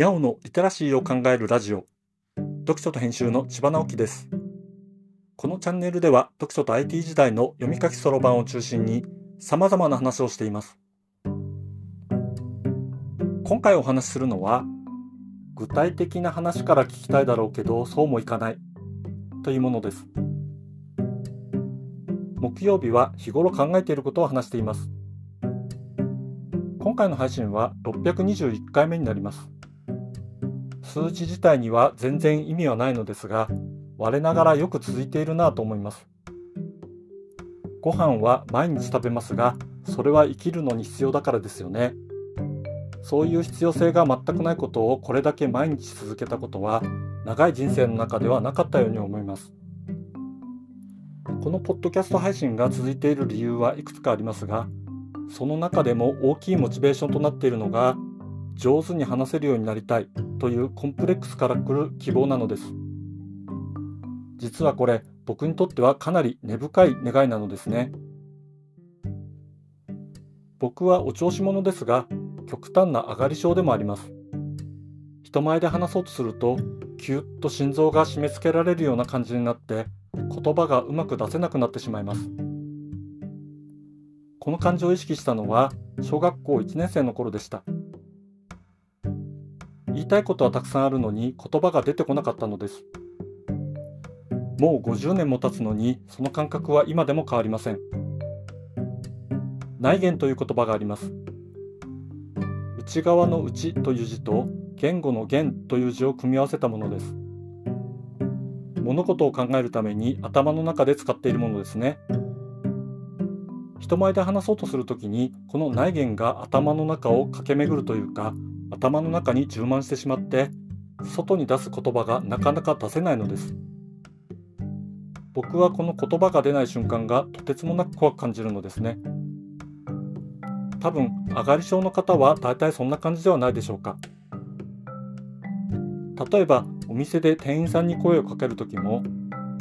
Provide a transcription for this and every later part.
にゃおのリテラシーを考えるラジオ。読書と編集の千葉直樹です。このチャンネルでは読書と IT 時代の読み書きそろばんを中心に様々な話をしています。今回お話しするのは具体的な話から聞きたいだろうけどそうもいかない。というものです。木曜日は日頃考えていることを話しています。今回の配信は621回目になります。数字自体には全然意味はないのですが我ながらよく続いているなと思います。ご飯は毎日食べますがそれは生きるのに必要だからですよね。そういう必要性が全くないことをこれだけ毎日続けたことは長い人生の中ではなかったように思います。このポッドキャスト配信が続いている理由はいくつかありますがその中でも大きいモチベーションとなっているのが上手に話せるようになりたい。というコンプレックスから来る希望なのです。実はこれ僕にとってはかなり根深い願いなのですね。僕はお調子者ですが極端な上がり症でもあります。人前で話そうとするとキュッと心臓が締め付けられるような感じになって言葉がうまく出せなくなってしまいます。この感情を意識したのは小学校1年生の頃でした。言いたいことはたくさんあるのに言葉が出てこなかったのです。もう50年も経つのにその感覚は今でも変わりません。内言という言葉があります。内側の内という字と言語の言という字を組み合わせたものです。物事を考えるために頭の中で使っているものですね。人前で話そうとするときにこの内言が頭の中を駆け巡るというか頭の中に充満してしまって外に出す言葉がなかなか出せないのです。僕はこの言葉が出ない瞬間がとてつもなく怖く感じるのですね。多分上がり症の方は大体そんな感じではないでしょうか。例えばお店で店員さんに声をかける時も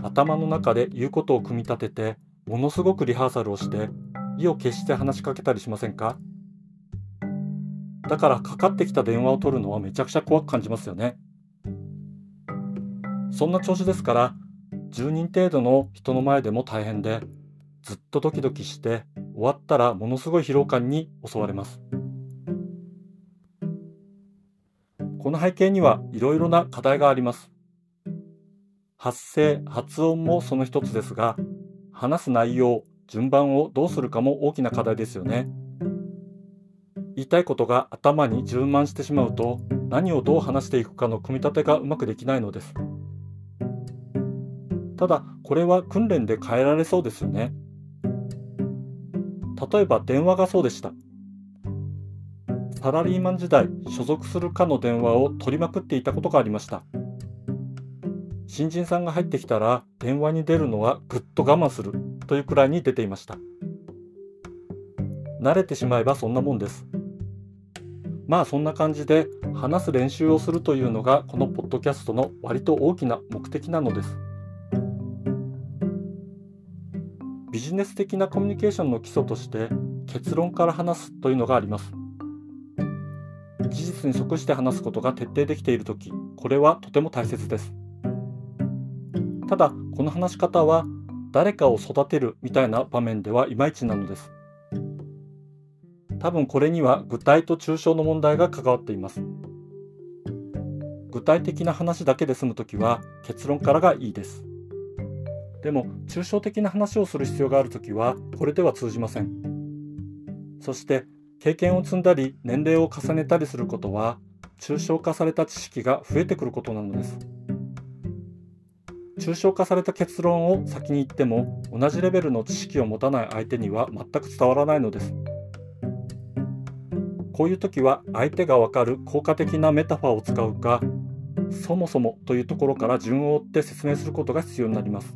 頭の中で言うことを組み立ててものすごくリハーサルをして意を決して話しかけたりしませんか？だからかかってきた電話を取るのはめちゃくちゃ怖く感じますよね。そんな調子ですから10人程度の人の前でも大変でずっとドキドキして終わったらものすごい疲労感に襲われます。この背景にはいろいろな課題があります。発声発音もその一つですが話す内容順番をどうするかも大きな課題ですよね。言いたいことが頭に充満してしまうと何をどう話していくかの組み立てがうまくできないのです。ただこれは訓練で変えられそうですよね。例えば電話がそうでした。サラリーマン時代所属する課の電話を取りまくっていたことがありました。新人さんが入ってきたら電話に出るのはぐっと我慢するというくらいに出ていました慣れてしまえばそんなもんですまあそんな感じで話す練習をするというのがこのポッドキャストの割と大きな目的なのです。ビジネス的なコミュニケーションの基礎として結論から話すというのがあります。事実に即して話すことが徹底できている時これはとても大切です。ただこの話し方は誰かを育てるみたいな場面ではいまいちなのです。多分これには具体と抽象の問題が関わっています。具体的な話だけで済む時は結論からがいいです。でも抽象的な話をする必要がある時はこれでは通じません。そして経験を積んだり年齢を重ねたりすることは抽象化された知識が増えてくることなのです。抽象化された結論を先に言っても同じレベルの知識を持たない相手には全く伝わらないのです。こういう時は相手がわかる効果的なメタファーを使うかそもそもというところから順を追って説明することが必要になります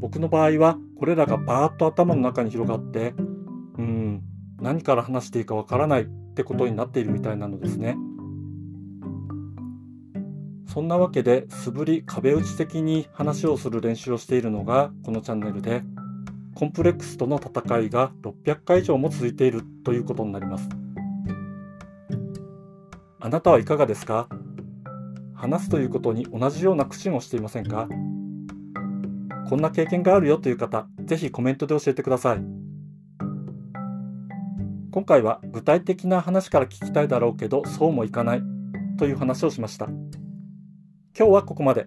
僕の場合はこれらがバーッと頭の中に広がってうん何から話していいかわからないってことになっているみたいなのですね。そんなわけで素振り壁打ち的に話をする練習をしているのがこのチャンネルでコンプレックスとの戦いが600回以上も続いているということになりますあなたはいかがですか？話すということに同じような苦心をしていませんか？こんな経験があるよという方、ぜひコメントで教えてください。今回は具体的な話から聞きたいだろうけどそうもいかないという話をしました。今日はここまで。